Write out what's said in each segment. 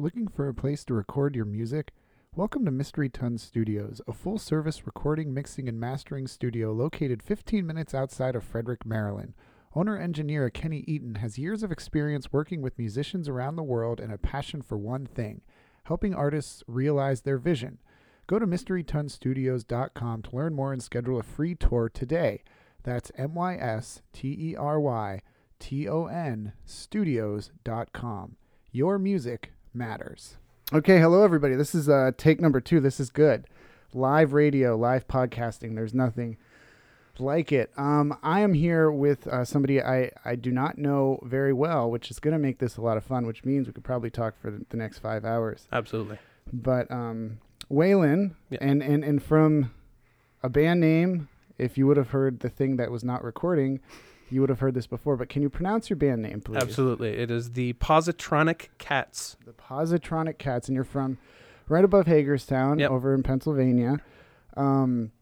Looking for a place to record your music? Welcome to Mystery Ton Studios, a full service recording, mixing, and mastering studio located 15 minutes outside of Frederick, Maryland. Owner engineer Kenny Eaton has years of experience working with musicians around the world and a passion for one thing helping artists realize their vision. Go to MysteryTonStudios.com to learn more and schedule a free tour today. That's M Y S T E R Y T O N Studios.com. Your music matters. Okay, hello everybody. This is uh, take number two. This is good. Live radio, live podcasting. There's nothing like it. Um, I am here with uh, somebody I, I do not know very well, which is going to make this a lot of fun, which means we could probably talk for the, the next five hours. Absolutely. But um, Waylon, Yeah. and, and, and from a band name, if you would have heard the thing that was not recording, you would have heard this before. But can you pronounce your band name, please? Absolutely. It is the Positronic Cats. The Positronic Cats, and you're from right above Hagerstown Yep. over in Pennsylvania. Um,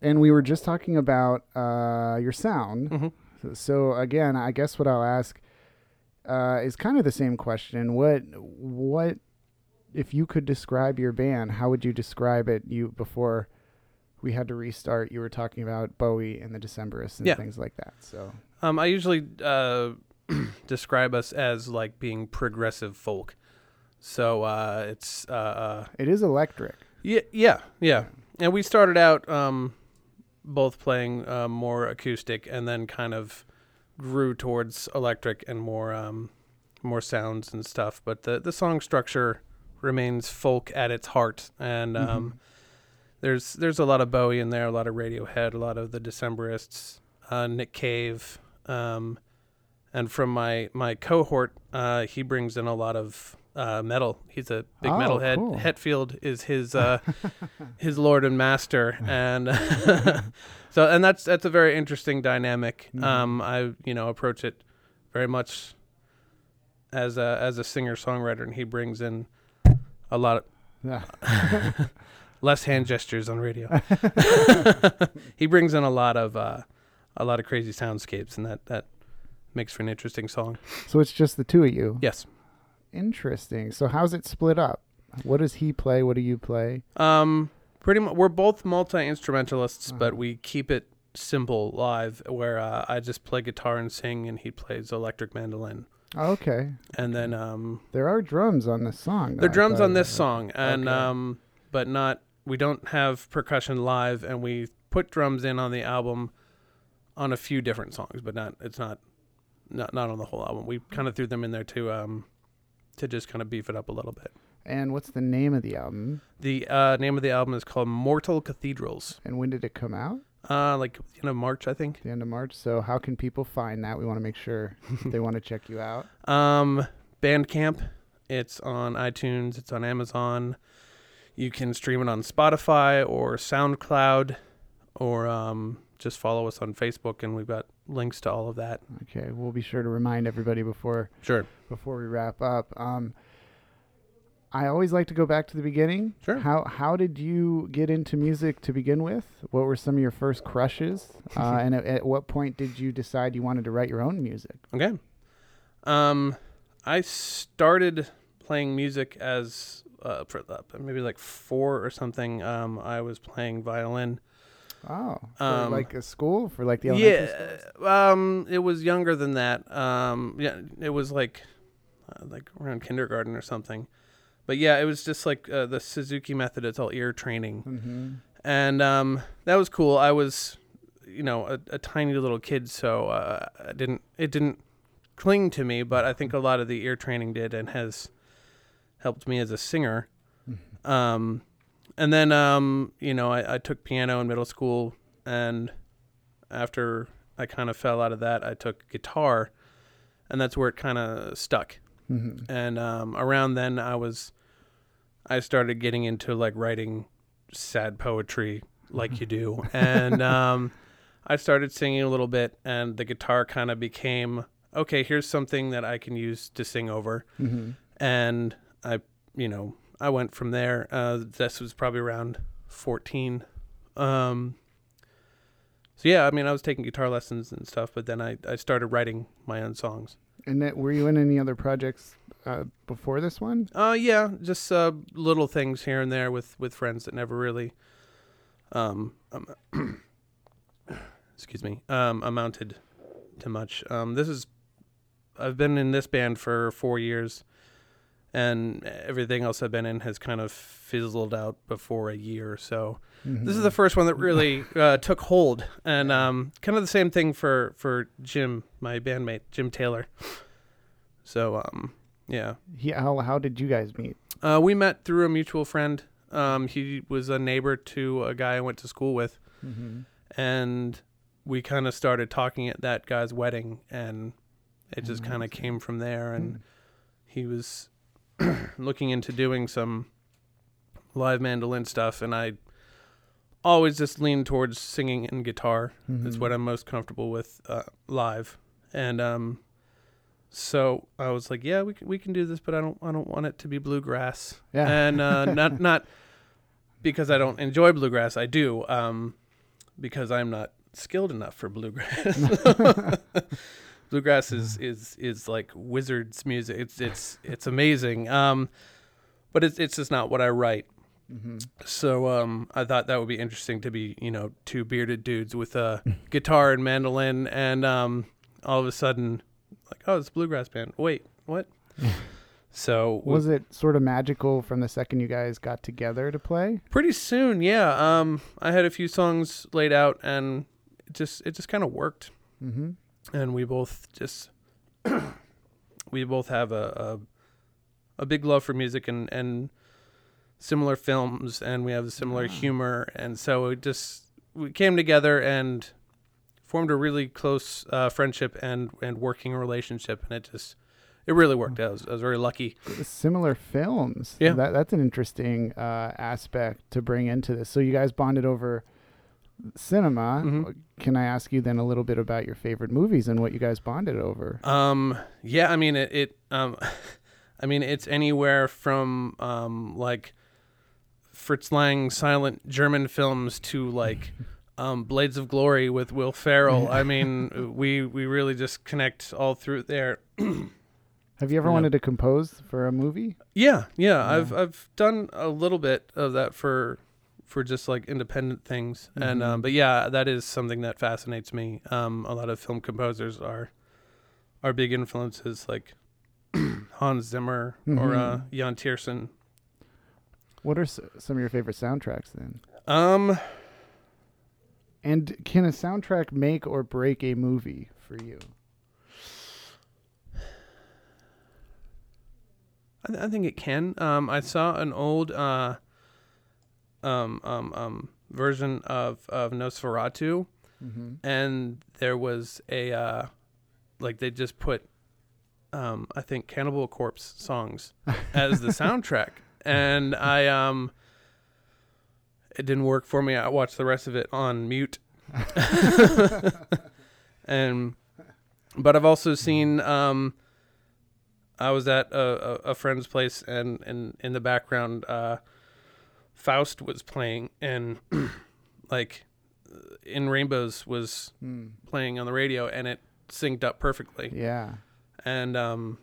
and we were just talking about uh, your sound. hmm So, so again, I guess what I'll ask uh, is kind of the same question. What what if you could describe your band? How would you describe it? You before we had to restart. You were talking about Bowie and the Decemberists and Yeah. things like that. So Um, I usually uh, describe us as like being progressive folk. So uh, it's uh, uh, it is electric. yeah, yeah, yeah. And we started out um, both playing uh, more acoustic, and then kind of grew towards electric and more um, more sounds and stuff. But the the song structure remains folk at its heart, and Mhm. There's there's a lot of Bowie in there, a lot of Radiohead, a lot of the Decemberists, uh, Nick Cave, um, and from my my cohort, uh, he brings in a lot of uh, metal. He's a big Oh, metalhead. cool. Hetfield is his uh, his lord and master, and so and that's that's a very interesting dynamic. Mhm. Um, I you know approach it very much as a as a singer songwriter, and he brings in a lot of Yeah. less hand gestures on radio. he brings in a lot of uh, a lot of crazy soundscapes, and that that makes for an interesting song. so it's just the two of you. Yes. Interesting. So how's it split up? What does he play? What do you play? Um, pretty much, we're both multi instrumentalists, but Uh-huh. we keep it simple live, where uh, I just play guitar and sing, and he plays electric mandolin. Oh, okay. And then um, There are drums on this song. there are drums on this song, and Okay. um, but not we don't have percussion live, and we put drums in on the album on a few different songs, but not it's not not not on the whole album. We kind of threw them in there to um to just kind of beef it up a little bit. And what's the name of the album? The uh, name of the album is called Mortal Cathedrals. And when did it come out? Uh, like the end of March, I think. The end of March. So how can people find that? We want to make sure they want to check you out. Um, Bandcamp. It's on iTunes. It's on Amazon. You can stream it on Spotify or SoundCloud, or um, just follow us on Facebook, and we've got links to all of that. Okay, we'll be sure to remind everybody before Sure. before we wrap up. Um, I always like to go back to the beginning. Sure. How how did you get into music to begin with? What were some of your first crushes? Uh, and at, at what point did you decide you wanted to write your own music? Okay. Um, I started playing music as uh, for maybe like four or something. Um, I was playing violin. Oh, for Um, like a school for like the elementary yeah, schools? um, it was younger than that. Um, yeah, it was like uh, like around kindergarten or something. But yeah, it was just like uh, the Suzuki method. It's all ear training, Mhm. and um, that was cool. I was, you know, a, a tiny little kid, so uh, I didn't it didn't cling to me. But I think a lot of the ear training did, and has helped me as a singer. Mhm. Um, and then um, you know, I, I took piano in middle school, and after I kind of fell out of that, I took guitar, and that's where it kind of stuck. Mhm. And um, around then, I was, I started getting into like writing sad poetry, like you do, and um, I started singing a little bit, and the guitar kind of became okay. Here's something that I can use to sing over Mhm. and I, you know, I went from there. Uh, this was probably around fourteen. Um, so yeah, I mean, I was taking guitar lessons and stuff, but then I, I started writing my own songs. And that, were you in any other projects uh, before this one? Uh, yeah, just uh, little things here and there with with friends that never really, um, um excuse me, um, amounted to much. Um, this is, I've been in this band for four years, and everything else I've been in has kind of fizzled out before a year. So this is the first one that really uh, took hold, and um, kind of the same thing for for Jim, my bandmate, Jim Taylor. So um, yeah, He, how how did you guys meet? uh, we met through a mutual friend. Um, he was a neighbor to a guy I went to school with, Mm-hmm. and we kind of started talking at that guy's wedding, and it just Oh, kind of came from there. And he was looking into doing some live mandolin stuff, and I always just lean towards singing and guitar. It's Mhm. what I'm most comfortable with uh, live, and um, so I was like, yeah, we can we can do this, but I don't I don't want it to be bluegrass, Yeah. and uh, not not because I don't enjoy bluegrass. I do, um, because I'm not skilled enough for bluegrass. bluegrass is is is like wizards music. It's it's it's amazing. Um, but it's it's just not what I write. Mhm. So um, I thought that would be interesting to be, you know, two bearded dudes with a guitar and mandolin, and um, all of a sudden, like, oh, it's a bluegrass band. Wait, what? so Was it sort of magical from the second you guys got together to play? pretty soon, yeah. Um, I had a few songs laid out, and it just it just kind of worked, Mm-hmm. And we both just we both have a, a a big love for music and and similar films, and we have a similar Ah. humor, and so it just we came together and formed a really close uh, friendship and and working relationship, and it just it really worked. I was, I was very lucky. Similar films. Yeah. That, that's an interesting uh, aspect to bring into this. So you guys bonded over cinema. Mhm. Can I ask you then a little bit about your favorite movies and what you guys bonded over? Um, yeah, I mean it. it um, I mean it's anywhere from um like Fritz Lang silent German films to like um Blades of Glory with Will Ferrell. I mean we we really just connect all through there. Have you ever Yeah. wanted to compose for a movie? Yeah, yeah, I've I've done a little bit of that for for just like independent things, and Mhm. um, but yeah, that is something that fascinates me. Um, a lot of film composers are are big influences, like Hans Zimmer or uh. Yann Tiersen. What are s- some of your favorite soundtracks then? Um, And can a soundtrack make or break a movie for you? I, th- I think it can. Um, I saw an old uh, um, um, um, version of of Nosferatu. Mm-hmm. and there was a uh like they just put um I think Cannibal Corpse songs as the soundtrack and I um it didn't work for me. I watched the rest of it on mute. and but I've also seen um I was at a, a, a friend's place and, and in the background uh Faust was playing and like in rainbows was Hmm. playing on the radio and it synced up perfectly Yeah. and um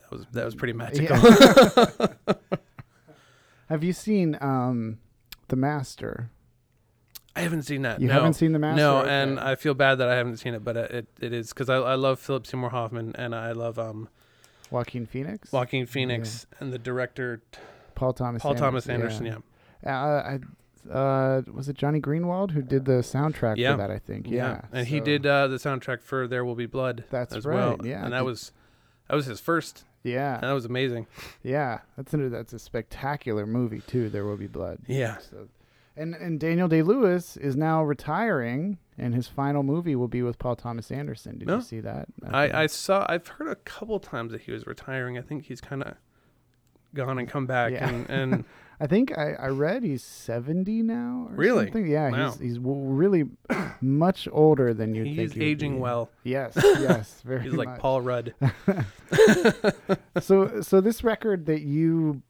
that was that was pretty magical Yeah. Have you seen um, The Master? i haven't seen that You no. haven't seen The Master? no Okay. and i feel bad that i haven't seen it but it it is because I, I love philip seymour hoffman and i love um Joaquin Phoenix? joaquin phoenix and the director Paul Thomas paul thomas Anderson, anderson yeah Uh, I, uh, was it Jonny Greenwood who did the soundtrack Yeah. for that? I think. Yeah, and he did uh the soundtrack for there will be blood That's as right. well Yeah, and that was that was his first Yeah, and that was amazing yeah. That's a, that's a spectacular movie too. There will be blood. yeah So, and and Daniel Day Lewis is now retiring, and his final movie will be with Paul Thomas Anderson. Did No. you see that? I, I saw I've heard a couple times that he was retiring. I think he's kind of gone and come back Yeah. and, and I think I, I read he's seventy now. Or Really? Something. Yeah, Wow. he's he's really much older than you think. he's aging be. well. Yes, yes, very. He's like much. Paul Rudd. so so this record that you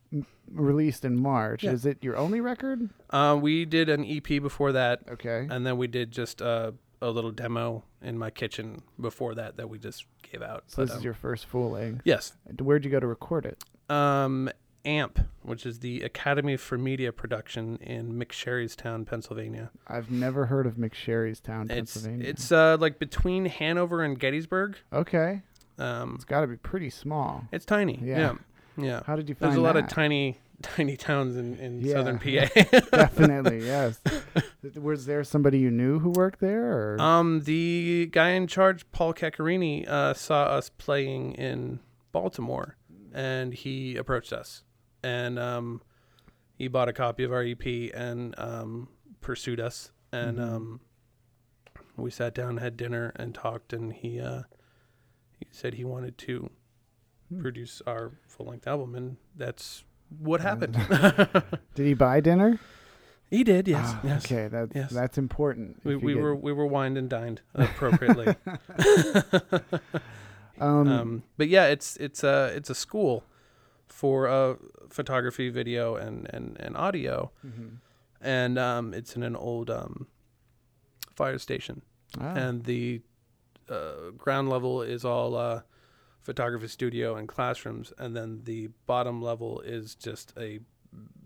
released in March Yeah. is it your only record? Uh, we did an EP before that, Okay. and then we did just uh, a little demo in my kitchen before that that we just gave out. So this But, is um, your first full length. yes. Where'd you go to record it? Um, AMP, which is the Academy for Media Production in McSherrystown, Pennsylvania. I've never heard of McSherrystown, Pennsylvania. it's uh like between Hanover and Gettysburg. okay. Um, It's got to be pretty small. it's tiny. Yeah. Yeah, yeah. How did you find There's a lot of tiny tiny towns in in Yeah. southern PA. Definitely, yes. Was there somebody you knew who worked there, or um, the guy in charge, Paul Caccarini, uh, saw us playing in Baltimore, and he approached us, and um, he bought a copy of our EP and um, pursued us, and Mhm. um, we sat down, had dinner, and talked, and he uh, he said he wanted to Hmm. produce our full length album, and that's what happened. did he buy dinner? he did, yes, Ah, yes. Okay, that's Yes. that's important. We, we get- were we were wined and dined appropriately. Um, um, but yeah, it's it's a it's a school for uh, photography, video, and and and audio, mhm. and um, it's in an old um, fire station, Ah, and the uh, ground level is all uh, photography studio and classrooms, and then the bottom level is just a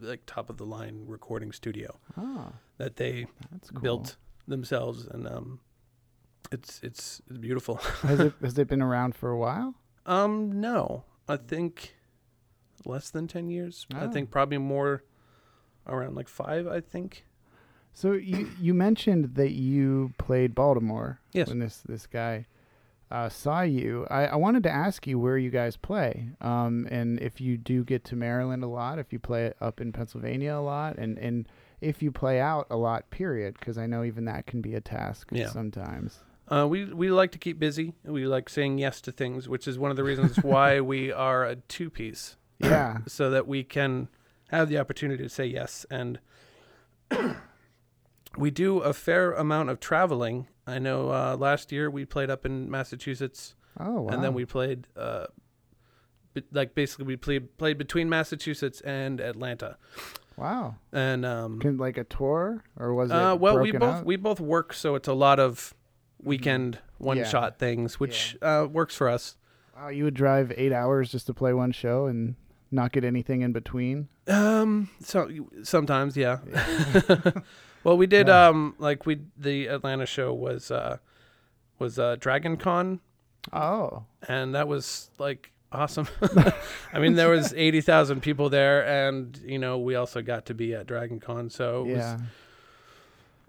like top of the line recording studio ah, that they cool. built themselves, and um, it's it's it's beautiful. has it has it been around for a while? Um, no, I think less than ten years. I Oh. think probably more around like five. I think. So you you mentioned that you played Baltimore. Yes. When this this guy uh, saw you, I, I wanted to ask you where you guys play, um, and if you do get to Maryland a lot, if you play up in Pennsylvania a lot, and and if you play out a lot. Period, because I know even that can be a task Yeah. sometimes. Uh, we we like to keep busy. We like saying yes to things, which is one of the reasons why we are a two piece, Yeah. so that we can have the opportunity to say yes. And we do a fair amount of traveling. I know uh, last year we played up in Massachusetts. Oh wow. and then we played uh like basically we played played between Massachusetts and Atlanta wow. and um Can like a tour or was it? uh well we both up? we both work so it's a lot of weekend one Yeah. shot things which uh works for us Wow, you would drive eight hours just to play one show and not get anything in between. um so sometimes yeah well we did Yeah. um like we the Atlanta show was uh was uh Dragon Con Oh, and that was like awesome. I mean, there was eighty thousand people there, and you know, we also got to be at Dragon Con, so it yeah. was,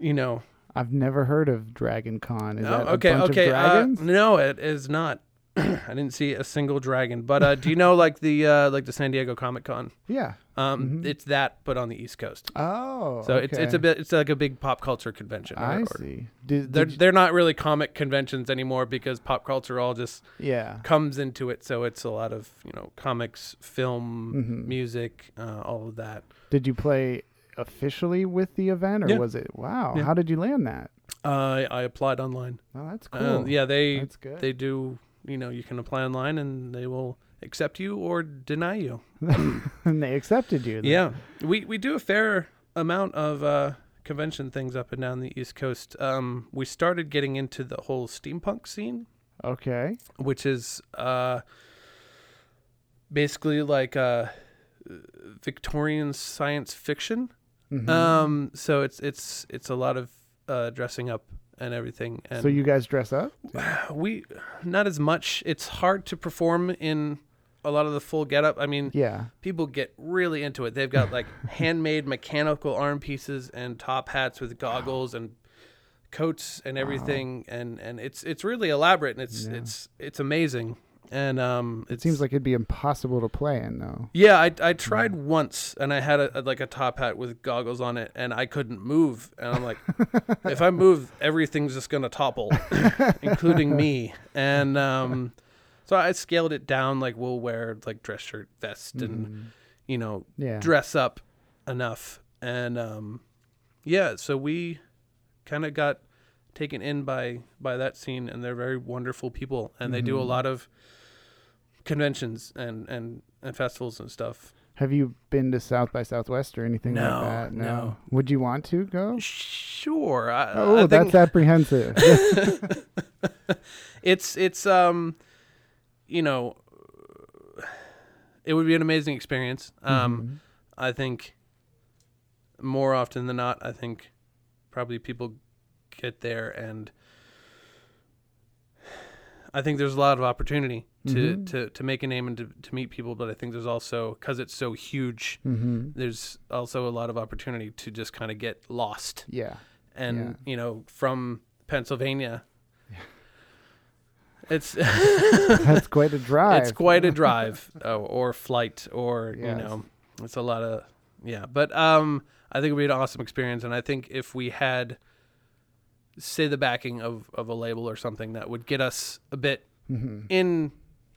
you know, I've never heard of Dragon Con. Is Oh, that a okay, bunch okay, of uh, no, it is not. I didn't see a single dragon, but uh, do you know like the uh, like the San Diego Comic Con? yeah. Um, Mhm. it's that, but on the East Coast. Oh, So it's it's a bit it's like a big pop culture convention. or- I see. Did, They're did you- they're not really comic conventions anymore because pop culture all just yeah. comes into it. So it's a lot of you know comics, film, Mhm. music, uh, all of that. Did you play officially with the event, or Yeah. was it? Wow. Yeah. How did you land that? Uh, I applied online. Oh, that's Uh, cool. yeah, they that's good. they do. You know, you can apply online and they will accept you or deny you. and they accepted you. then. Yeah, we we do a fair amount of uh, convention things up and down the East Coast. Um, we started getting into the whole steampunk scene, Okay. which is uh, basically like uh, Victorian science fiction. Mhm. Um, so it's it's it's a lot of uh, dressing up and everything. And so you guys dress up? we not as much. It's hard to perform in a lot of the full getup. I mean, Yeah. people get really into it. They've got like handmade mechanical arm pieces and top hats with goggles and coats and everything, and and it's it's really elaborate and it's Yeah. it's it's amazing. And um, It seems like it'd be impossible to play in, though. yeah, I I tried once and I had a, like a top hat with goggles on it and I couldn't move and I'm like, if I move, everything's just gonna topple, including me. And um, so I scaled it down. Like we'll wear like dress shirt, vest, and Mhm. you know Yeah. dress up enough. And um, yeah, so we kind of got taken in by by that scene, and they're very wonderful people, and they do a Mhm. lot of conventions and and and festivals and stuff. Have you been to South by Southwest or anything No, like that? no. no. Would you want to go? Sure. I, Oh, I that's think apprehensive. it's it's um, you know, it would be an amazing experience. Um, Mhm. I think more often than not, I think probably people get there and I think there's a lot of opportunity to, Mhm. to, to make a name and to, to meet people, but I think there's also because it's so huge, Mhm. there's also a lot of opportunity to just kind of get lost. Yeah. And Yeah. you know, from Pennsylvania, it's That's quite a drive. it's quite a drive uh, or flight or you know it's a lot of yeah but um i think it would be an awesome experience and i think if we had say the backing of of a label or something that would get us a bit Mhm. in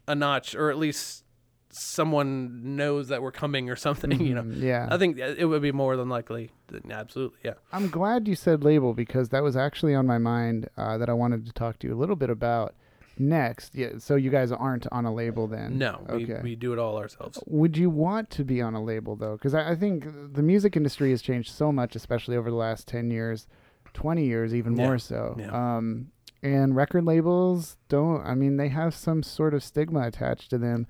a notch or at least someone knows that we're coming or something you know Mhm. Yeah. i think it would be more than likely absolutely yeah I'm glad you said label because that was actually on my mind uh, that I wanted to talk to you a little bit about next. Yeah. So you guys aren't on a label then? no we, Okay. we do it all ourselves Would you want to be on a label though? Because I, I think the music industry has changed so much, especially over the last ten years, twenty years, even Yeah. more so. Yeah. Um, and record labels don't. I mean, they have some sort of stigma attached to them.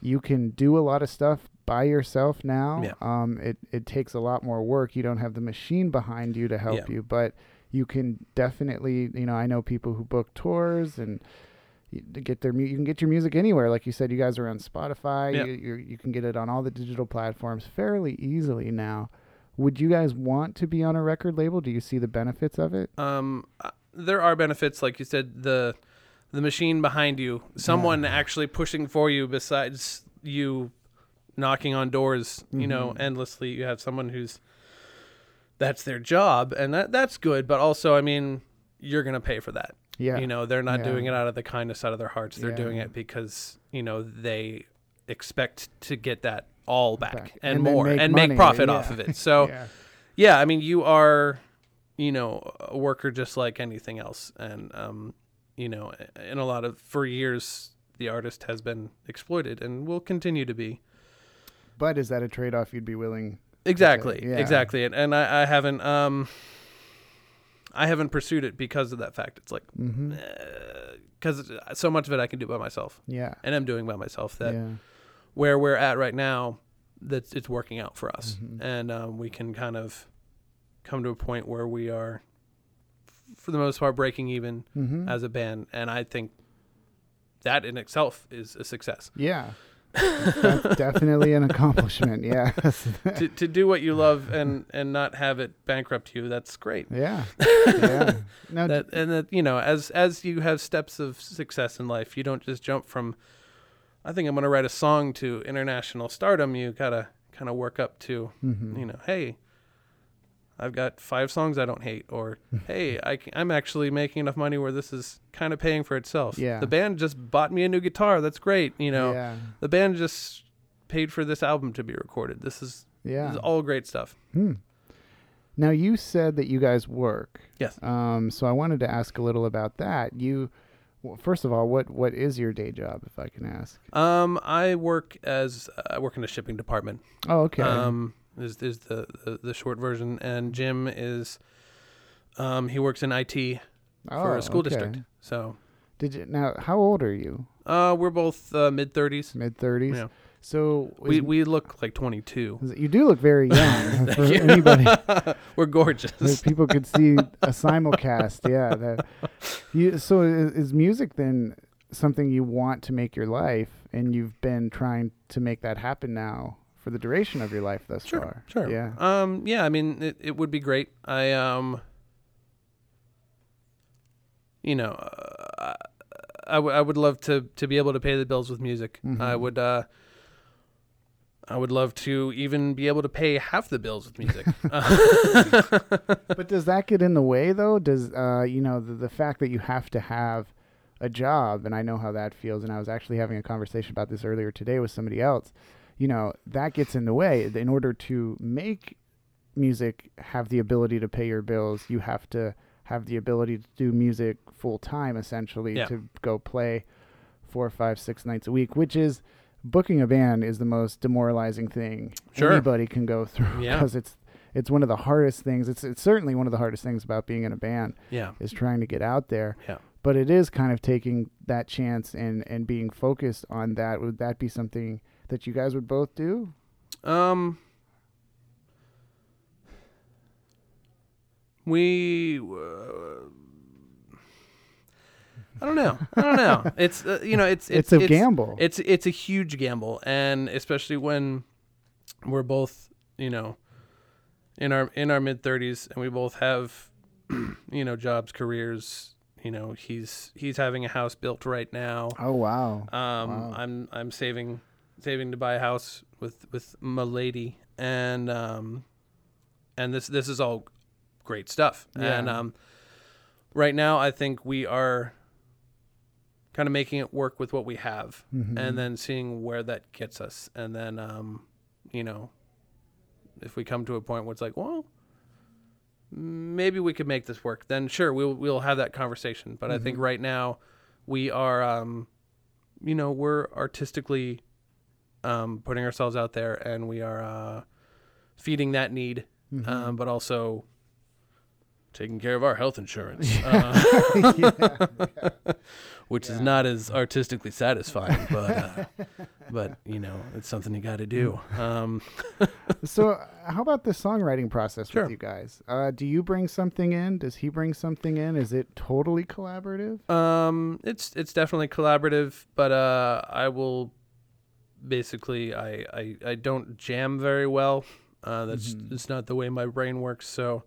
You can do a lot of stuff by yourself now. Yeah. Um, it it takes a lot more work. You don't have the machine behind you to help Yeah. you, but you can definitely. You know, I know people who book tours and you- get their you can get your music anywhere like you said you guys are on spotify Yeah. you, you can get it on all the digital platforms fairly easily now would you guys want to be on a record label do you see the benefits of it Um, there are benefits, like you said, the the machine behind you, someone actually pushing for you besides you knocking on doors, you know, Mhm. endlessly. You have someone who's that's their job, and that that's good. But also, I mean, you're gonna pay for that. yeah You know, they're not Yeah. doing it out of the kindness out of their hearts. They're doing it because you know they expect to get that all back, Back. and, And more make and money, make profit yeah. off of it. So yeah. yeah, I mean, you are, you know, a worker just like anything else, and um, you know, in a lot of for years, the artist has been exploited and will continue to be. but is that a trade-off you'd be willing Exactly, yeah. exactly, and, and I, I haven't, um, I haven't pursued it because of that fact. It's like mm-hmm. because so much of it I can do by myself, yeah and I'm doing by myself. That yeah where we're at right now, that it's working out for us, Mhm. and um, we can kind of come to a point where we are, for the most part, breaking even mm-hmm. as a band, and I think that in itself is a success. yeah that's definitely an accomplishment Yeah. to to do what you love and and not have it bankrupt you, that's great. yeah yeah now That and that you know, as as you have steps of success in life, you don't just jump from. I think I'm going to write a song to international stardom. You gotta kind of work up to mhm. you know, hey, I've got five songs I don't hate, or hey, I, am actually making enough money where this is kind of paying for itself. Yeah. The band just bought me a new guitar. That's great. You know, yeah the band just paid for this album to be recorded. This is, yeah this is all great stuff. Hmm. Now you said that you guys work. Yes. Um. So I wanted to ask a little about that. You, well, first of all, what what is your day job, if I can ask? Um, I work as I work in the shipping department. Oh, okay. Um, is is the, the the short version, and Jim is, um, he works in IT for oh, a school okay. district. So, Did you now? How old are you? uh, we're both uh, mid thirties. Mid thirties. Yeah. So We is- we look like twenty two. you do look very young for you. anybody. We're gorgeous. that people could see a simulcast. Yeah. That you. So is, is music then something you want to make your life, and you've been trying to make that happen now for the duration of your life thus Sure, far? sure. Yeah. Um, yeah, I mean, it, it would be great. I, um, you know, uh, I, w- I would love to, to be able to pay the bills with music. I Mhm. would, uh, I would love to even be able to pay half the bills with music. but does that get in the way though? Does uh, you know the, the fact that you have to have a job, and I know how that feels, and I was actually having a conversation about this earlier today with somebody else. You know that gets in the way. In order to make music have the ability to pay your bills, you have to have the ability to do music full time, essentially, Yeah. to go play four, five, six nights a week, which is booking a band is the most demoralizing thing Sure. anybody can go through Yeah. because it's it's one of the hardest things. It's it's certainly one of the hardest things about being in a band Yeah. is trying to get out there. Yeah. But it is kind of taking that chance and and being focused on that. Would that be something that you guys would both do? Um, we. Uh, I don't know. I don't know. It's uh, you know it's It's, it's a gamble. It's it's a huge gamble, and especially when we're both you know in our in our mid thirties, and we both have you know jobs, careers. You know, he's he's having a house built right now. oh wow. Um, Wow. I'm I'm saving saving to buy a house with with my lady, and um, and this this is all great stuff. And um, right now, I think we are kind of making it work with what we have, Mhm. and then seeing where that gets us, and then um, you know, if we come to a point where it's like, well. Maybe we could make this work. Then sure, we'll we'll have that conversation. But I think Mhm. right now, we are um, you know we're artistically um, putting ourselves out there and we are uh, feeding that need Mhm. um, but also taking care of our health insurance uh, Yeah. which is not as artistically satisfying but uh, but you know it's something you got to do um, so how about the songwriting process Sure. with you guys? Uh, do you bring something in? Does he bring something in? Is it totally collaborative? Um, it's it's definitely collaborative, but uh, I will basically I I, I don't jam very well. Uh, that's Mhm. it's not the way my brain works. So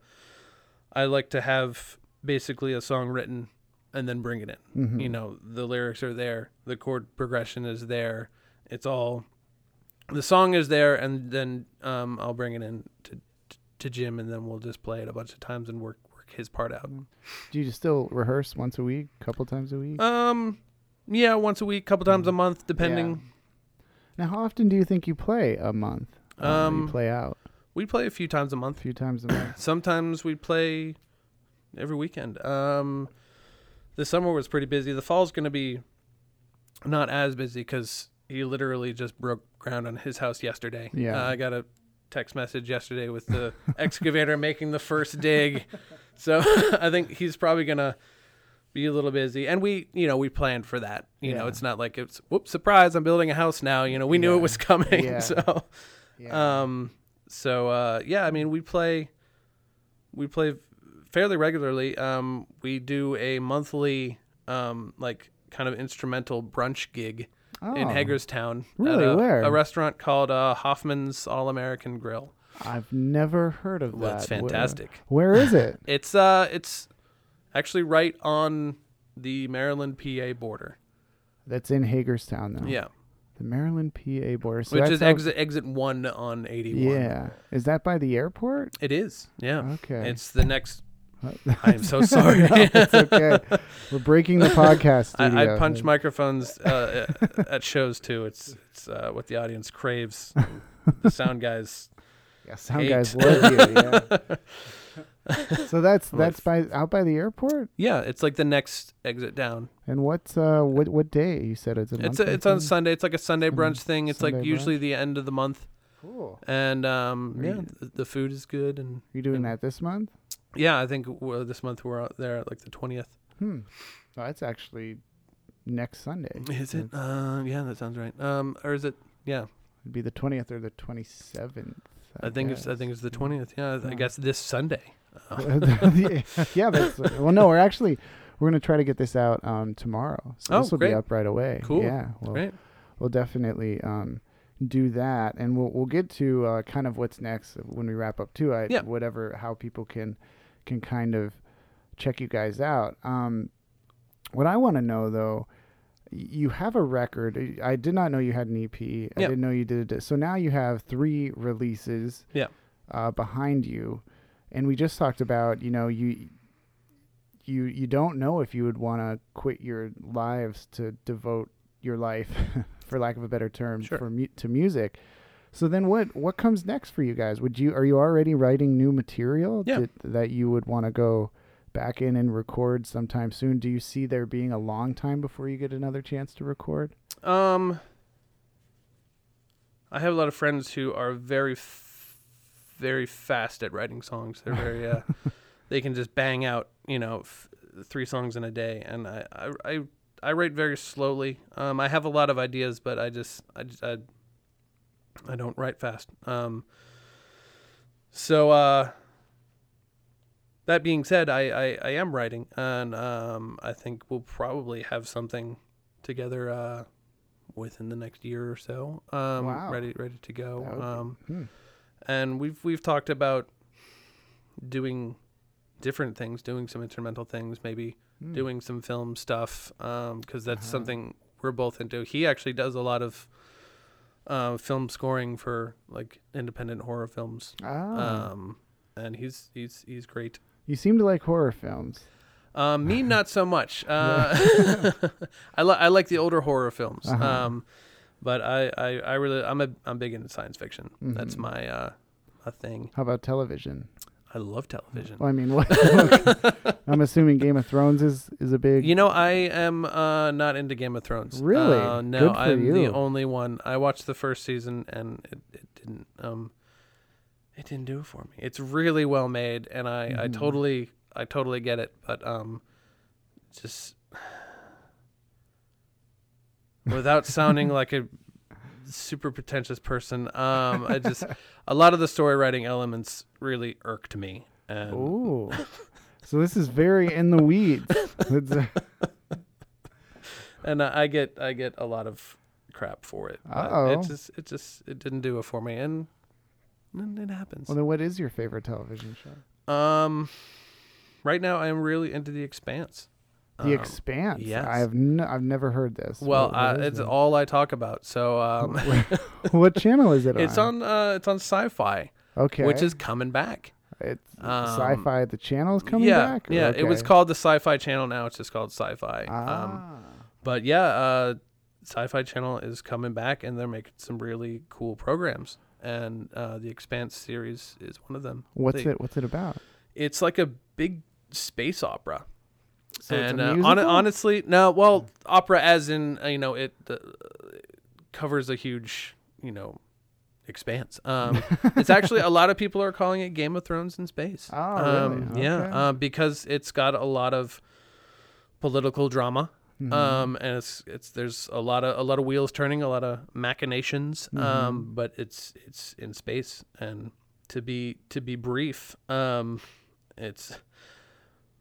I like to have basically a song written and then bring it in. Mhm. You know, the lyrics are there, the chord progression is there. It's all the song is there, and then um, I'll bring it in to to Jim, and then we'll just play it a bunch of times and work work his part out. Do you still rehearse once a week, couple times a week? Um, yeah, once a week, couple times a Mm. month, depending. Now, how often do you think you play a month? Um, you play out We play a few times a month. a few times a month. Sometimes we play every weekend. Um, the summer was pretty busy. The fall's going to be not as busy because he literally just broke ground on his house yesterday. Yeah. Uh, I got a text message yesterday with the excavator making the first dig. So I think he's probably going to be a little busy. And we, you know, we planned for that. You know, it's not like it's, whoops, surprise, I'm building a house now. You know, we knew Yeah. it was coming. Yeah. So. Yeah. Um. So uh, yeah, I mean, we play, we play fairly regularly. Um, we do a monthly, um, like kind of instrumental brunch gig in Oh, Hagerstown. Really? At a, Where? A restaurant called uh, Hoffman's All American Grill. I've never heard of Well, that. Where- fantastic. where is it? It's uh, it's actually right on the Maryland PA border. That's in Hagerstown, though. Yeah, The Maryland PA border. So which is out- exit exit one on eighty one. Yeah. Is that by the airport? it is. Yeah, Okay. it's the next. Uh, I am so sorry. No, it's okay. We're breaking the podcast I, studio. I punch microphones uh, at shows too. It's it's uh, what the audience craves. the sound guys. Yeah, sound hate. guys love you. Yeah. so that's that's by out by the airport. Yeah, it's like the next exit down. And what's uh what what day you said it's a It's a, it's on? Sunday. It's like a Sunday brunch thing. It's like Sunday usually brunch? the end of the month, Cool. and um, Are yeah, you- the, the food is good, and You doing and- that this month? yeah, I think this month we're out there at like the twentieth. Hmm. Oh, that's actually next Sunday. Is it? It'd Uh, yeah, that sounds right. Um, or is it? Yeah, It'd be the twentieth or the twenty seventh. I, think it's I think it's the twentieth. Yeah, I Yeah. guess this Sunday. yeah, that's well. No, we're actually we're gonna try to get this out um tomorrow. So Oh, this will great. be up right away. Cool. Yeah. We'll, Great. we'll definitely um do that, and we'll we'll get to uh, kind of what's next when we wrap up too. I, Yeah. Whatever, how people can can kind of check you guys out. Um, what I want to know though. You have a record. I did not know you had an EP. I Yeah. didn't know you did it. So now you have three releases. Yeah. Uh, behind you, and we just talked about you know you you you don't know if you would want to quit your lives to devote your life for lack of a better term Sure. for mu- to music so then what what comes next for you guys would you are you already writing new material Yeah. that, that you would want to go back in and record sometime soon do you see there being a long time before you get another chance to record Um, I have a lot of friends who are very, f- very fast at writing songs. They're very, uh, they can just bang out, you know, f- three songs in a day, and I, I, I, I write very slowly. Um, I have a lot of ideas, but I just, I, just, I, I don't write fast. Um, so, uh, that being said, I, I, I am writing, and um, I think we'll probably have something together uh, within the next year or so. Um, Wow. Ready ready to go. be- Um, hmm. And we've we've talked about doing different things, doing some instrumental things, maybe Hmm. doing some film stuff, because that's Uh-huh. something we're both into. He actually does a lot of uh, film scoring for like independent horror films, Ah, um, and he's he's he's great. you seem to like horror films. Um, me, not so much. Uh, I, li- I like the older horror films. Uh-huh. Um, but I, I, I really, I'm a, I'm big into science fiction. That's Mhm. my, uh, a thing. How about television? I love television. Well, I mean, what, I'm assuming Game of Thrones is is a big. You know, I am uh, not into Game of Thrones. Really? Uh, no, I'm you. the only one. I watched the first season and it, it didn't. Um, it didn't do it for me. It's really well made, and I, I Mhm. totally, I totally get it. But um, just without sounding like a super pretentious person, um, I just a lot of the story writing elements really irked me. And Ooh. so this is very in the weeds. Uh, and I I get I get a lot of crap for it. Uh-oh. It just it just it didn't do it for me, and, and it happens. well, then what is your favorite television show? Um, right now I'm really into The Expanse. The Um, Expanse. yes. I have n- I've never heard this. Well, What- what uh, it's it? all I talk about. So um, what channel is it on? it's on uh, it's on Sci-Fi, Okay. which is coming back. it's um, sci-fi. The channel is coming yeah, back. yeah. It was called the Sci-Fi Channel. Now it's just called Sci-Fi. Um, Ah. but yeah, uh, Sci-Fi Channel is coming back, and they're making some really cool programs. And uh, the Expanse series is one of them. what's They- it? What's it about? It's like a big space opera. So and uh, musical? honestly, no. Well, opera, as in uh, you know, it uh, covers a huge you know expanse. Um, it's actually a lot of people are calling it Game of Thrones in space. Oh, um, really? Yeah, Okay. uh, because it's got a lot of political drama. Mhm. Um, and it's it's there's a lot of a lot of wheels turning, a lot of machinations. Mm-hmm. Um, but it's it's in space, and to be to be brief, um, it's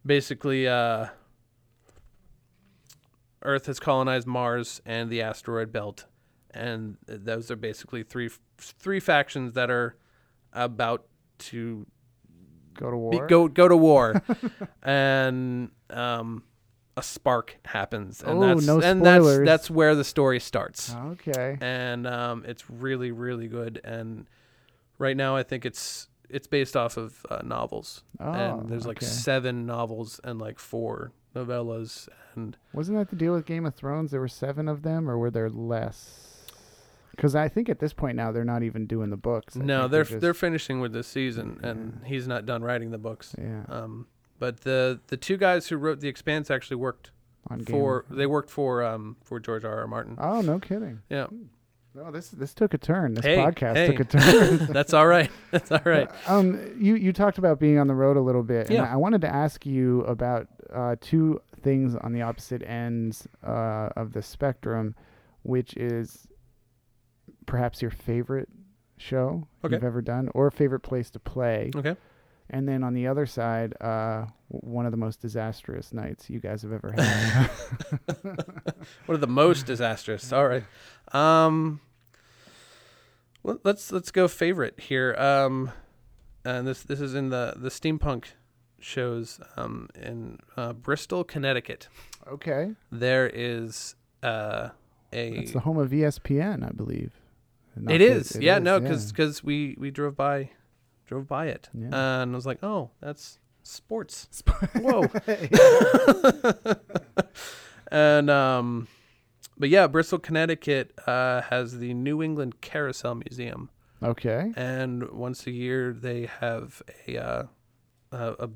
basically uh, Earth has colonized Mars and the asteroid belt, and those are basically three three factions that are about to go to be- war. go go to war, and um, a spark happens, and Oh, that's no and that's that's where the story starts, Okay. and um, it's really really good. And right now, I think it's it's based off of uh, novels, Oh, and there's like okay. seven novels and like four novellas, and Wasn't that the deal with Game of Thrones? There were seven of them, or were there less? Because I think at this point now they're not even doing the books. I no, think they're just- they're finishing with this season, and he's not done writing the books. yeah Um, but the the two guys who wrote The Expanse actually worked on for they worked for um for George R. R. Martin. Oh no, kidding. Yeah. No, this this took a turn. This Hey, podcast hey. took a turn. That's all right. That's all right. Um, you you talked about being on the road a little bit, and Yeah. I wanted to ask you about uh, two things on the opposite ends uh, of the spectrum, which is perhaps your favorite show Okay. you've ever done, or favorite place to play, Okay. And then on the other side, uh, one of the most disastrous nights you guys have ever had. One of the most disastrous? All right. Um let- let's let's go favorite here. Um and this this is in the the steampunk shows um in uh, Bristol, Connecticut. okay, There is uh a it's the home of ESPN, I believe. Not It yeah, is, no, cuz we we drove by drove by it. Yeah. And I was like, "Oh, that's sports." Whoa. and um but yeah, Bristol, Connecticut uh has the New England Carousel Museum okay. and once a year they have a uh a, a,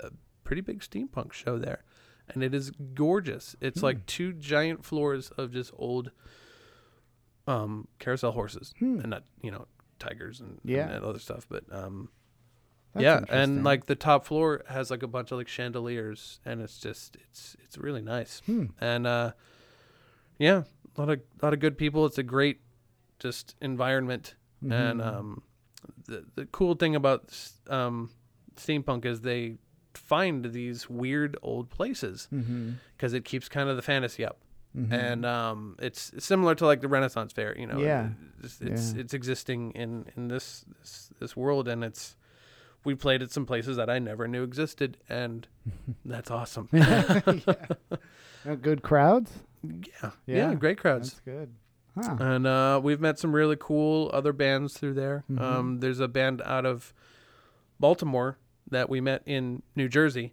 a pretty big steampunk show there. And it is gorgeous. It's Hmm. like two giant floors of just old um, carousel horses Hmm. and not you know tigers and, Yeah. and other stuff, but um, That's yeah, and like the top floor has like a bunch of like chandeliers, and it's just it's it's really nice, Hmm. and uh, yeah, a lot of lot of good people. It's a great just environment, and Mhm. um, the the cool thing about um, steampunk is they find these weird old places because it keeps kind of the fantasy up Mhm. and um, it's similar to like the Renaissance Fair, you know. Yeah. it's it's, Yeah. it's existing in in this, this this world, and it's we played at some places that I never knew existed, and that's awesome. yeah, Uh, good crowds. yeah, Yeah, great crowds, That's good. Huh. and uh, we've met some really cool other bands through there. Mhm. Um, there's a band out of Baltimore that we met in New Jersey.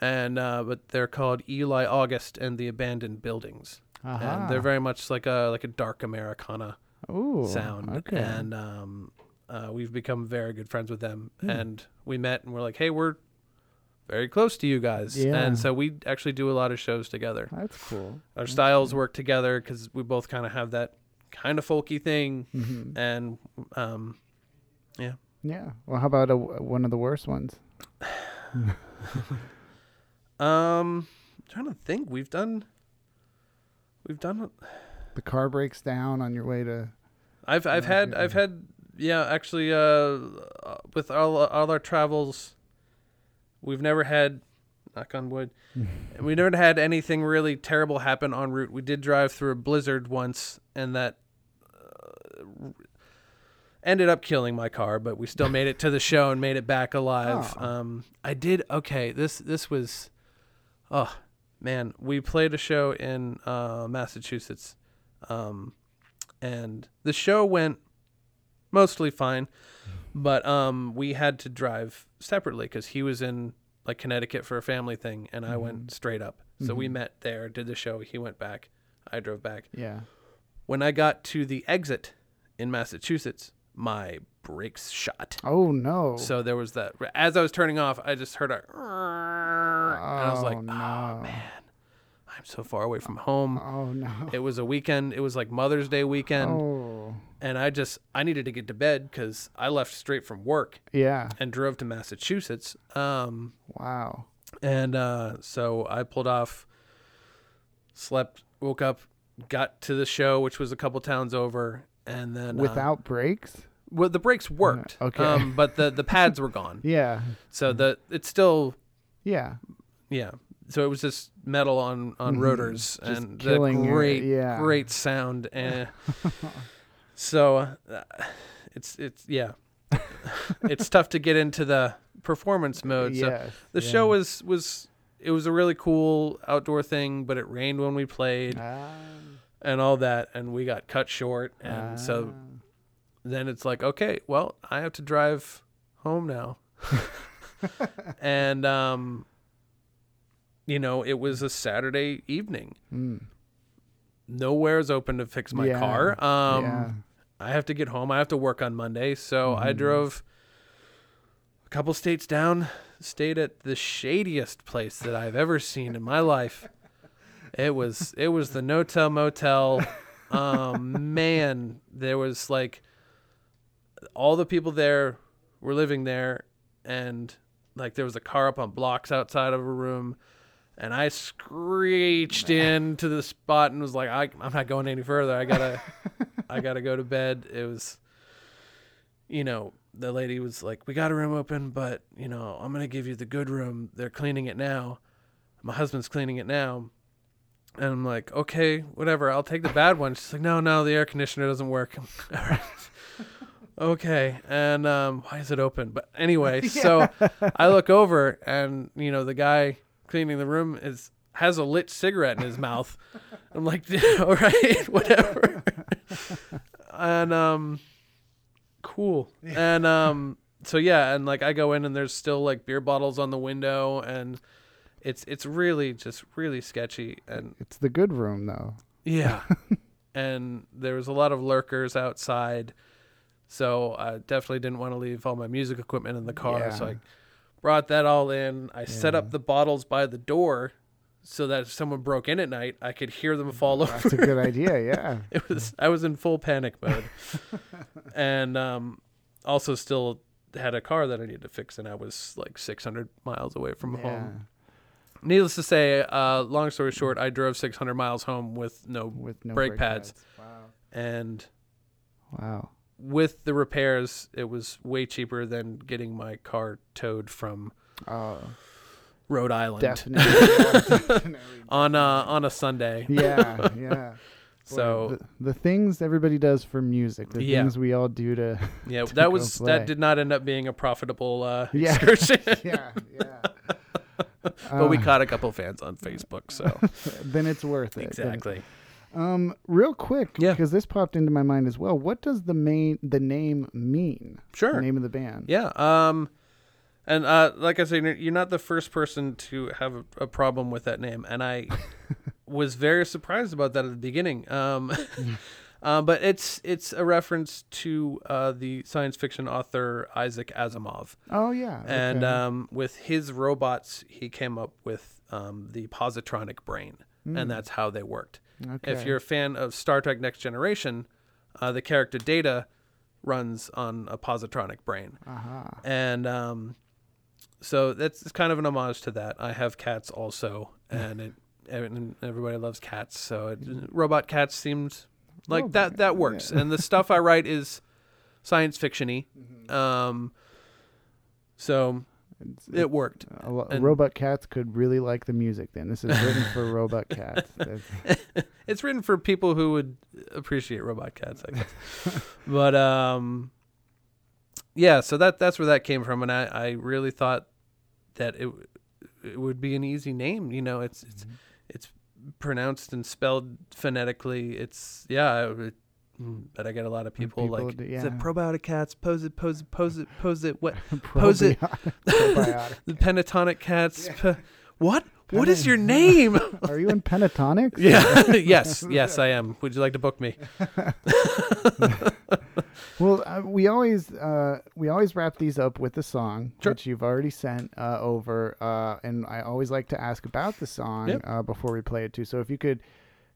And uh, but they're called Eli August and the Abandoned Buildings, Aha. and they're very much like a like a dark Americana Ooh, sound. Okay. And um, uh, we've become very good friends with them. Hmm. And we met and we're like, hey, we're very close to you guys. Yeah. And so we actually do a lot of shows together. That's cool. Our styles work together because we both kind of have that kind of folky thing. hmm And um, yeah. Yeah. Well, how about a, one of the worst ones? um, trying to think, we've done. We've done. The car breaks down on your way to. I've I've had. I've had yeah actually uh uh, with all all our travels, we've never had, knock on wood, we never had anything really terrible happen en route. We did drive through a blizzard once, and that uh, ended up killing my car, but we still made it to the show and made it back alive. Oh. Um, I did okay. This this was, oh man, we played a show in uh, Massachusetts, um, and the show went mostly fine, but um, we had to drive separately because he was in like Connecticut for a family thing, and I went straight up. So we Mhm. met there, did the show. He went back. I drove back. Yeah. When I got to the exit in Massachusetts, my brakes shot. Oh no. So there was that. As I was turning off, I just heard a. oh, and I was like, oh, no. oh man, I'm so far away from home. Oh no. It was a weekend. It was like Mother's Day weekend. oh. And I just, I needed to get to bed because I left straight from work Yeah. and drove to Massachusetts. Um, Wow. and uh, so I pulled off, slept, woke up, got to the show, which was a couple towns over, and then uh, Without brakes. well, the brakes worked. okay. Um, but the the pads were gone. Yeah. So the it's still Yeah. yeah. So it was just metal on on Mhm. rotors Just and the great yeah. great sound. And so uh, it's it's yeah. it's tough to get into the performance mode. So yes. the yeah. show was was it was a really cool outdoor thing, but it rained when we played Ah, and all that, and we got cut short. And so ah. then it's like, okay, well, I have to drive home now. and um you know, it was a Saturday evening. Mm. is open to fix my Yeah, car. Um yeah. I have to get home. I have to work on Monday, so I Mhm. drove a couple states down, stayed at the shadiest place that I've ever seen in my life. It was it was the No-Tell Motel. Um man, there was like all the people there were living there and like there was a car up on blocks outside of a room and I screeched into the spot and was like I I'm not going any further. I got to I got to go to bed. It was you know, the lady was like, "We got a room open, but, you know, I'm going to give you the good room. They're cleaning it now. My husband's cleaning it now." And I'm like, "Okay, whatever. I'll take the bad one." She's like, "No, no, the air conditioner doesn't work." All right. okay. And um why is it open? But anyway, so I look over and, you know, the guy cleaning the room is has a lit cigarette in his mouth. I'm like, "All right, whatever." and um cool. And um so yeah, and like I go in and there's still like beer bottles on the window and it's it's really just really sketchy and It's the good room though. yeah. and there was a lot of lurkers outside. So I definitely didn't want to leave all my music equipment in the car. So I brought that all in. I set up the bottles by the door so that if someone broke in at night, I could hear them fall over. That's a good idea. Yeah. it was I was in full panic mode, and um, also still had a car that I needed to fix, and I was like 600 miles away from yeah. home. Needless to say, uh, long story short, I drove 600 miles home with no With no brake pads. Wow. and Wow. with the repairs, it was way cheaper than getting my car towed from Oh, Rhode Island definitely. definitely. on uh, on a Sunday. yeah, yeah. Boy, So the, the things everybody does for music, the Yeah. things we all do to yeah, to that was play. that did not end up being a profitable uh, Yeah. excursion. yeah, yeah. but we Uh, caught a couple fans on Facebook, so then it's worth it. Then- exactly. Um, real quick, Yeah. because this popped into my mind as well. What does the main the name mean? Sure. The name of the band. Yeah. Um, and uh, like I said, you're- not the first person to have a, a problem with that name, and I was very surprised about that at the beginning. Um, uh, but it's it's a reference to uh, the science fiction author Isaac Asimov, Oh yeah. and okay. um, with his robots, he came up with um, the positronic brain, and that's how they worked. If Hmm. You're a fan of Star Trek Next Generation, uh, the character Data runs on a positronic brain. Aha. And um, so that's kind of an homage to that. I have cats also, and it and everybody loves cats. So it, robot cats seemed like Robot that. That works. yeah. And the stuff I write is science fictiony. Mm-hmm. Um, so It's- it worked. a lo- and- robot cats could really like the music. Then this is written for robot cats. It's written for people who would appreciate robot cats, I guess. but um, yeah. So that that's where that came from, and I, I really thought that it it would be an easy name. You know, it's it's it's pronounced and spelled phonetically. It's yeah. It, mm, but I get a lot of people, people like do- is yeah. it probiotic cats? Pose it, pose it, pose it, pose it. What Pose it. The pentatonic cats? Yeah. What? What is your name? Are you in Pentatonix? Yeah. yes. Yes, I am. Would you like to book me? Well, uh, we always uh, we always wrap these up with a song, Sure. which you've already sent uh, over, uh, and I always like to ask about the song Yep. uh, before we play it too. So if you could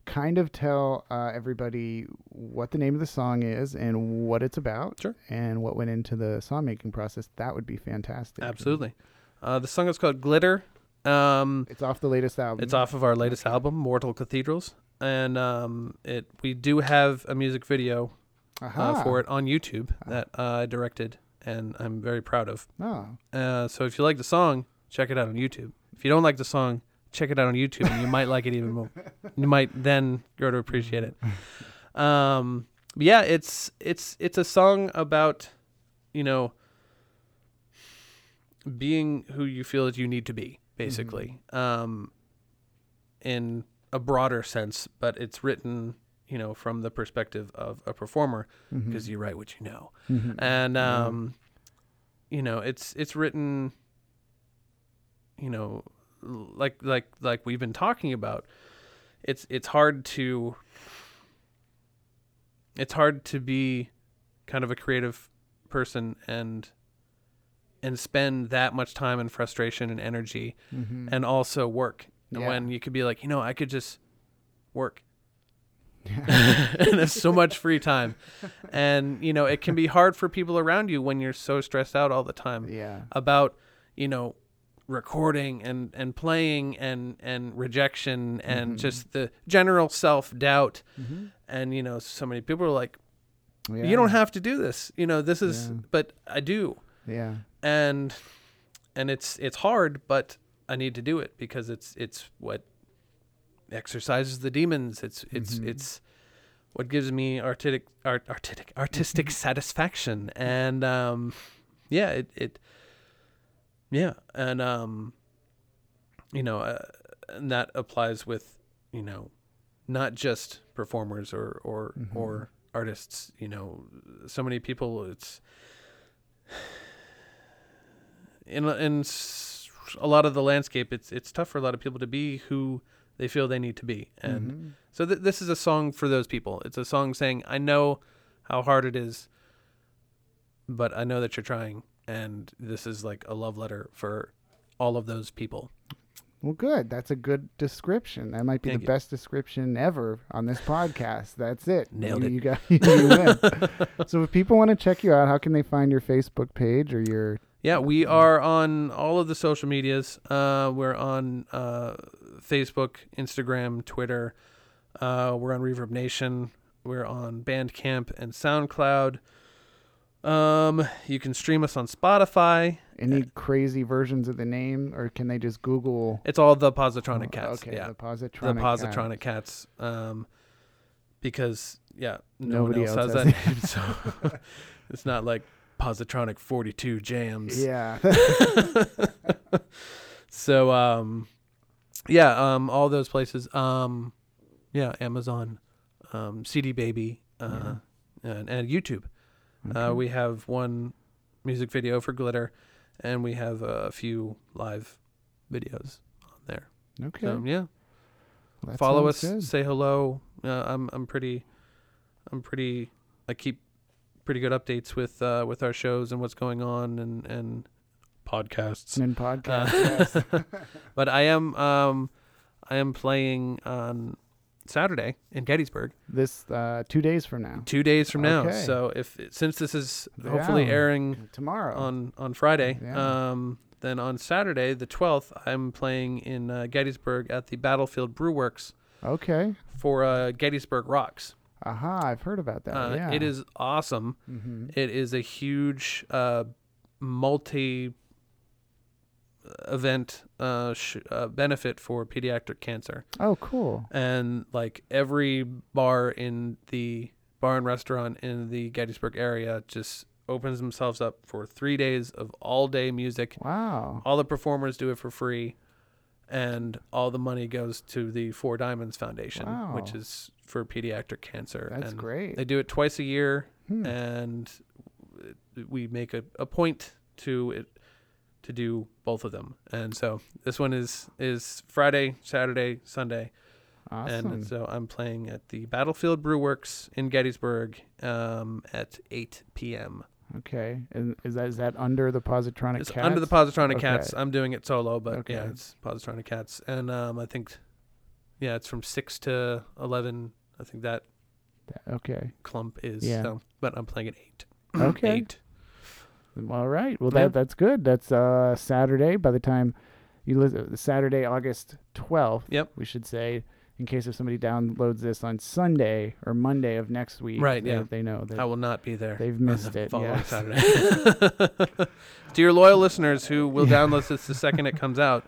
kind of tell uh, everybody what the name of the song is and what it's about, Sure. and what went into the song making process, that would be fantastic. Absolutely. Uh, the song is called Glitter. Um, It's off the latest album. it's off of our latest album, Mortal Cathedrals, and um, it we do have a music video. Uh, for it on YouTube that uh, I directed, and I'm very proud of. Oh, Uh, so if you like the song, check it out on YouTube. If you don't like the song, check it out on YouTube, and you might like it even more. You might then grow to appreciate it. Um, yeah, it's it's it's a song about, you know, being who you feel that you need to be, basically, um, in a broader sense. But it's written, you know, from the perspective of a performer because you write what you know Mhm. and Yeah. um you know it's it's written you know like like like we've been talking about it's it's hard to it's hard to be kind of a creative person and and spend that much time and frustration and energy Mhm. and also work and Yeah. when you could be like you know i could just work. and there's so much free time and you know it can be hard for people around you when you're so stressed out all the time yeah. about you know recording and and playing and and rejection and Mhm. just the general self-doubt Mhm. and you know so many people are like Yeah. you don't have to do this you know this is Yeah. but i do Yeah. and and it's it's hard but i need to do it because it's it's what exercises the demons. It's it's Mhm. it's what gives me artistic art, artistic artistic satisfaction. And um yeah it it yeah. And um you know uh, and that applies with you know not just performers or or Mhm. or artists. You know so many people it's in a- in a lot of the landscape it's it's tough for a lot of people to be who they feel they need to be and Mhm. so th- this is a song for those people it's a song saying i know how hard it is but i know that you're trying and this is like a love letter for all of those people Well, good. That's a good description. That might be Thank the you. best description ever on this podcast. That's it. Nailed you, it. You got you win. so if people want to check you out, how can they find your Facebook page or your? Yeah, we are on all of the social medias. Uh, we're on uh, Facebook, Instagram, Twitter. Uh, we're on Reverb Nation. We're on Bandcamp and SoundCloud. Um, you can stream us on Spotify. Any crazy versions of the name, or can they just Google It's all the Positronic Oh, Cats. Okay, yeah, the Positronic. the. Positronic Cats. Um, because yeah, no Nobody one else, else has has that name, so it's not like Positronic Forty Two Jams. Yeah. So um yeah, um all those places. Um yeah, Amazon, um CD Baby, uh and, and YouTube. Uh we have one music video for Glitter and we have a few live videos on there. okay. So yeah, Well, follow us, good. say hello. Uh, I'm I'm pretty I'm pretty I keep pretty good updates with uh with our shows and what's going on and and podcasts. And in Uh, yes. but I am um I am playing on Saturday in Gettysburg, This uh, two days from now, two days from now. So if since this is hopefully Yeah. airing tomorrow. on on Friday, Yeah. um then on Saturday the twelfth I'm playing in uh, Gettysburg at the Battlefield Brew Works okay. for uh, Gettysburg Rocks. Aha, I've heard about that. Uh, yeah. It is awesome. hmm It is a huge uh, multi event uh, sh- uh, benefit for pediatric cancer. Oh, cool. and like every bar in the bar and restaurant in the Gettysburg area just opens themselves up for three days of all day music. Wow. All the performers do it for free, and all the money goes to the Four Diamonds Foundation, which is for pediatric cancer. That's and great. They do it twice a year, Hmm. and we make a, a point to it to do both of them. And so this one is is Friday, Saturday, Sunday. Awesome. And so I'm playing at the Battlefield Brew Works in Gettysburg um, at 8 p.m. okay. And is that is that under the Positronic It's Cats? under the Positronic Cats. I'm doing it solo, but yeah, it's Positronic Cats. And um, I think, yeah, it's from 6 to 11. I think that Okay. clump is. Yeah. So, but I'm playing at 8. Okay. 8. All right. Well, Yeah. that that's good. That's uh Saturday. By the time you listen, Saturday, August twelfth. Yep. We should say, in case if somebody downloads this on Sunday or Monday of next week. Right, They, yeah. They know that. I will not be there. They've missed the it, yeah. Saturday. to your loyal listeners who will download this the second it comes out,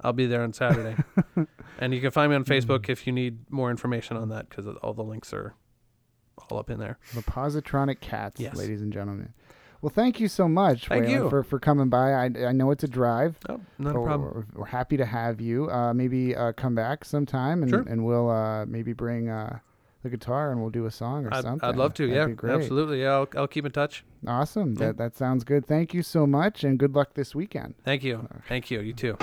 I'll be there on Saturday. and you can find me on hmm. Facebook if you need more information on that because all the links are all up in there. The Positronic Cats, Yes. ladies and gentlemen. Well, thank you so much, Thank Waylon, you. for for coming by. I I know it's a drive. Oh, not a problem. We're, we're happy to have you. Uh, maybe uh, come back sometime and Sure. and we'll uh, maybe bring uh, the guitar and we'll do a song or I'd, something. I'd love to. That'd yeah, absolutely. Yeah, I'll, I'll keep in touch. Awesome. Yeah. That that sounds good. Thank you so much, and good luck this weekend. Thank you. Thank you. You too.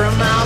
From veins.